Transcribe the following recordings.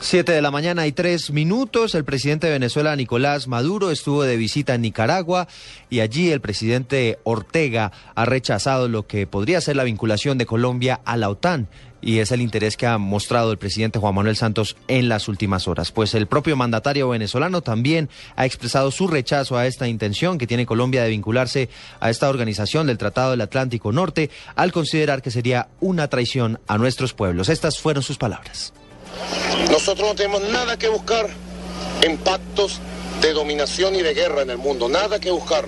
Siete de la mañana y tres minutos. El presidente de Venezuela, Nicolás Maduro, estuvo de visita en Nicaragua y allí el presidente Ortega ha rechazado lo que podría ser la vinculación de Colombia a la OTAN y es el interés que ha mostrado el presidente Juan Manuel Santos en las últimas horas. Pues el propio mandatario venezolano también ha expresado su rechazo a esta intención que tiene Colombia de vincularse a esta organización del Tratado del Atlántico Norte al considerar que sería una traición a nuestros pueblos. Estas fueron sus palabras. Nosotros no tenemos nada que buscar en pactos de dominación y de guerra en el mundo, nada que buscar.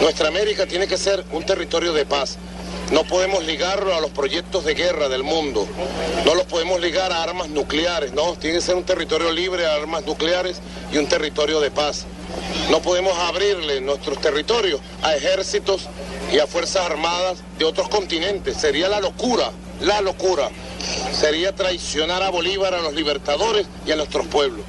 Nuestra América tiene que ser un territorio de paz. No podemos ligarlo a los proyectos de guerra del mundo. No los podemos ligar a armas nucleares, no. Tiene que ser un territorio libre de armas nucleares y un territorio de paz. No podemos abrirle nuestros territorios a ejércitos y a fuerzas armadas de otros continentes. Sería la locura, la locura. Sería traicionar a Bolívar, a los libertadores y a nuestros pueblos.